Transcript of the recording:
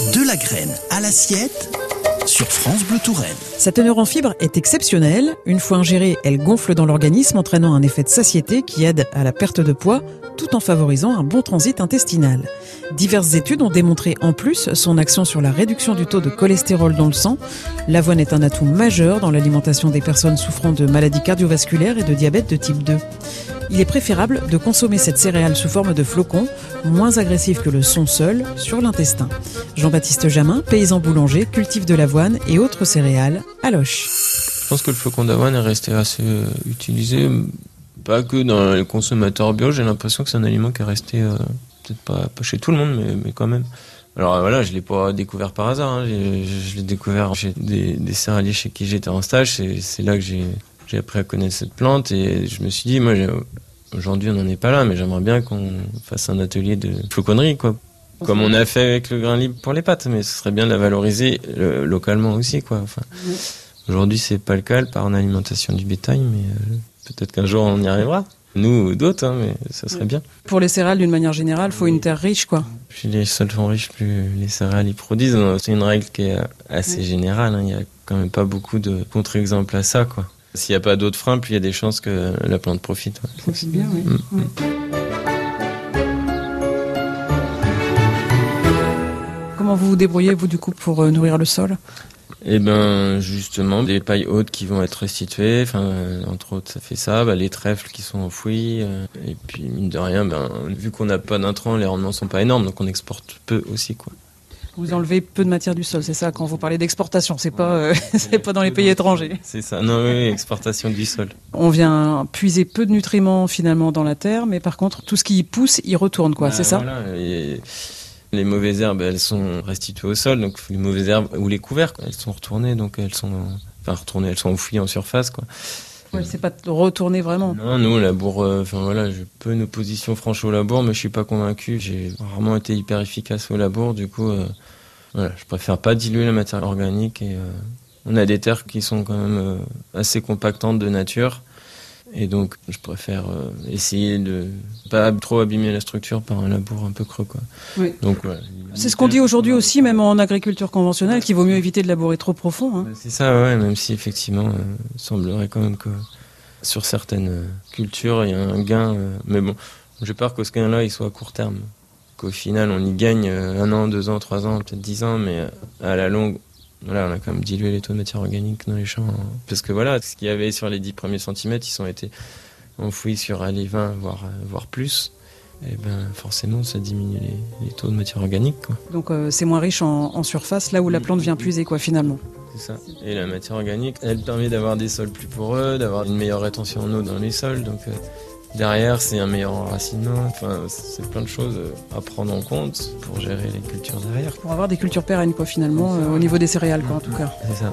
De la graine à l'assiette sur France Bleu Touraine. Sa teneur en fibres est exceptionnelle. Une fois ingérée, elle gonfle dans l'organisme, entraînant un effet de satiété qui aide à la perte de poids, tout en favorisant un bon transit intestinal. Diverses études ont démontré en plus son action sur la réduction du taux de cholestérol dans le sang. L'avoine est un atout majeur dans l'alimentation des personnes souffrant de maladies cardiovasculaires et de diabète de type 2 il est préférable de consommer cette céréale sous forme de flocons, moins agressif que le son seul, sur l'intestin. Jean-Baptiste Jamin, paysan boulanger, cultive de l'avoine et autres céréales à Loche. Je pense que le flocon d'avoine est resté assez euh, utilisé, pas que dans les consommateurs bio, j'ai l'impression que c'est un aliment qui est resté, euh, peut-être pas, chez tout le monde, mais, quand même. Alors voilà, je l'ai pas découvert par hasard. Hein. Je, l'ai découvert chez des, des céréaliers chez qui j'étais en stage. C'est là que j'ai appris à connaître cette plante et je me suis dit, moi, aujourd'hui, on n'en est pas là, mais j'aimerais bien qu'on fasse un atelier de floconnerie, quoi. Comme on a fait avec le grain libre pour les pâtes, mais ce serait bien de la valoriser euh, localement aussi, quoi. Enfin, aujourd'hui, c'est pas le cas par en alimentation du bétail, mais euh, peut-être qu'un jour on y arrivera. Nous ou d'autres, hein, mais ça serait bien. Pour les céréales, d'une manière générale, il faut une terre riche, quoi. Plus les sols sont riches, plus les céréales y produisent. C'est une règle qui est assez générale. Hein. Il n'y a quand même pas beaucoup de contre-exemples à ça, quoi. S'il n'y a pas d'autres freins, plus il y a des chances que la plante profite. Profite bien, oui. Mm. Comment vous vous débrouillez, vous, du coup, pour euh, nourrir le sol? Eh ben justement des pailles hautes qui vont être restituées, enfin euh, entre autres ça fait ça, bah, les trèfles qui sont enfouis euh, et puis mine de rien, ben vu qu'on n'a pas d'intrants, les rendements sont pas énormes donc on exporte peu aussi quoi. Vous enlevez peu de matière du sol, c'est ça quand vous parlez d'exportation, c'est pas euh, c'est pas dans les pays étrangers. C'est ça, non oui, exportation du sol. On vient puiser peu de nutriments finalement dans la terre, mais par contre tout ce qui y pousse, y retourne quoi, bah, c'est ça? Les mauvaises herbes, elles sont restituées au sol, donc les mauvaises herbes ou les couverts, elles sont retournées, donc elles sont enfin retournées, elles sont enfouies en surface quoi. Ouais, c'est pas retourner vraiment. Non, nous, labour, euh, enfin voilà, j'ai peu une opposition franche au labour, mais je suis pas convaincu. J'ai rarement été hyper efficace au labour, du coup, euh, voilà, je préfère pas diluer la matière organique et euh, on a des terres qui sont quand même assez compactantes de nature. Et donc, je préfère essayer de pas trop abîmer la structure par un labour un peu creux, quoi. Oui. Donc, C'est ce qu'on dit aujourd'hui aussi, même en agriculture conventionnelle, qu'il vaut mieux éviter de labourer trop profond. Hein. C'est ça, ouais, même si effectivement, il semblerait quand même que sur certaines cultures, il y a un gain. mais bon, j'ai peur que ce gain-là, il soit à court terme. Qu'au final, on y gagne un an, deux ans, trois ans, peut-être dix ans, mais à la longue, voilà, on a quand même dilué les taux de matière organique dans les champs. Hein. Parce que voilà, ce qu'il y avait sur les dix premiers centimètres, ils ont été enfouis sur les 20, voire, voire plus. Et ben forcément, ça diminue les, taux de matière organique. Donc euh, c'est moins riche en, surface, là où la plante vient puiser, quoi, finalement. C'est ça. Et la matière organique, elle permet d'avoir des sols plus poreux, d'avoir une meilleure rétention en eau dans les sols. Donc euh, derrière, c'est un meilleur enracinement. Enfin, c'est plein de choses euh, à prendre en compte pour gérer les cultures derrière. Pour avoir des cultures pérennes, quoi, finalement, au niveau des céréales, quoi, en tout cas. C'est ça.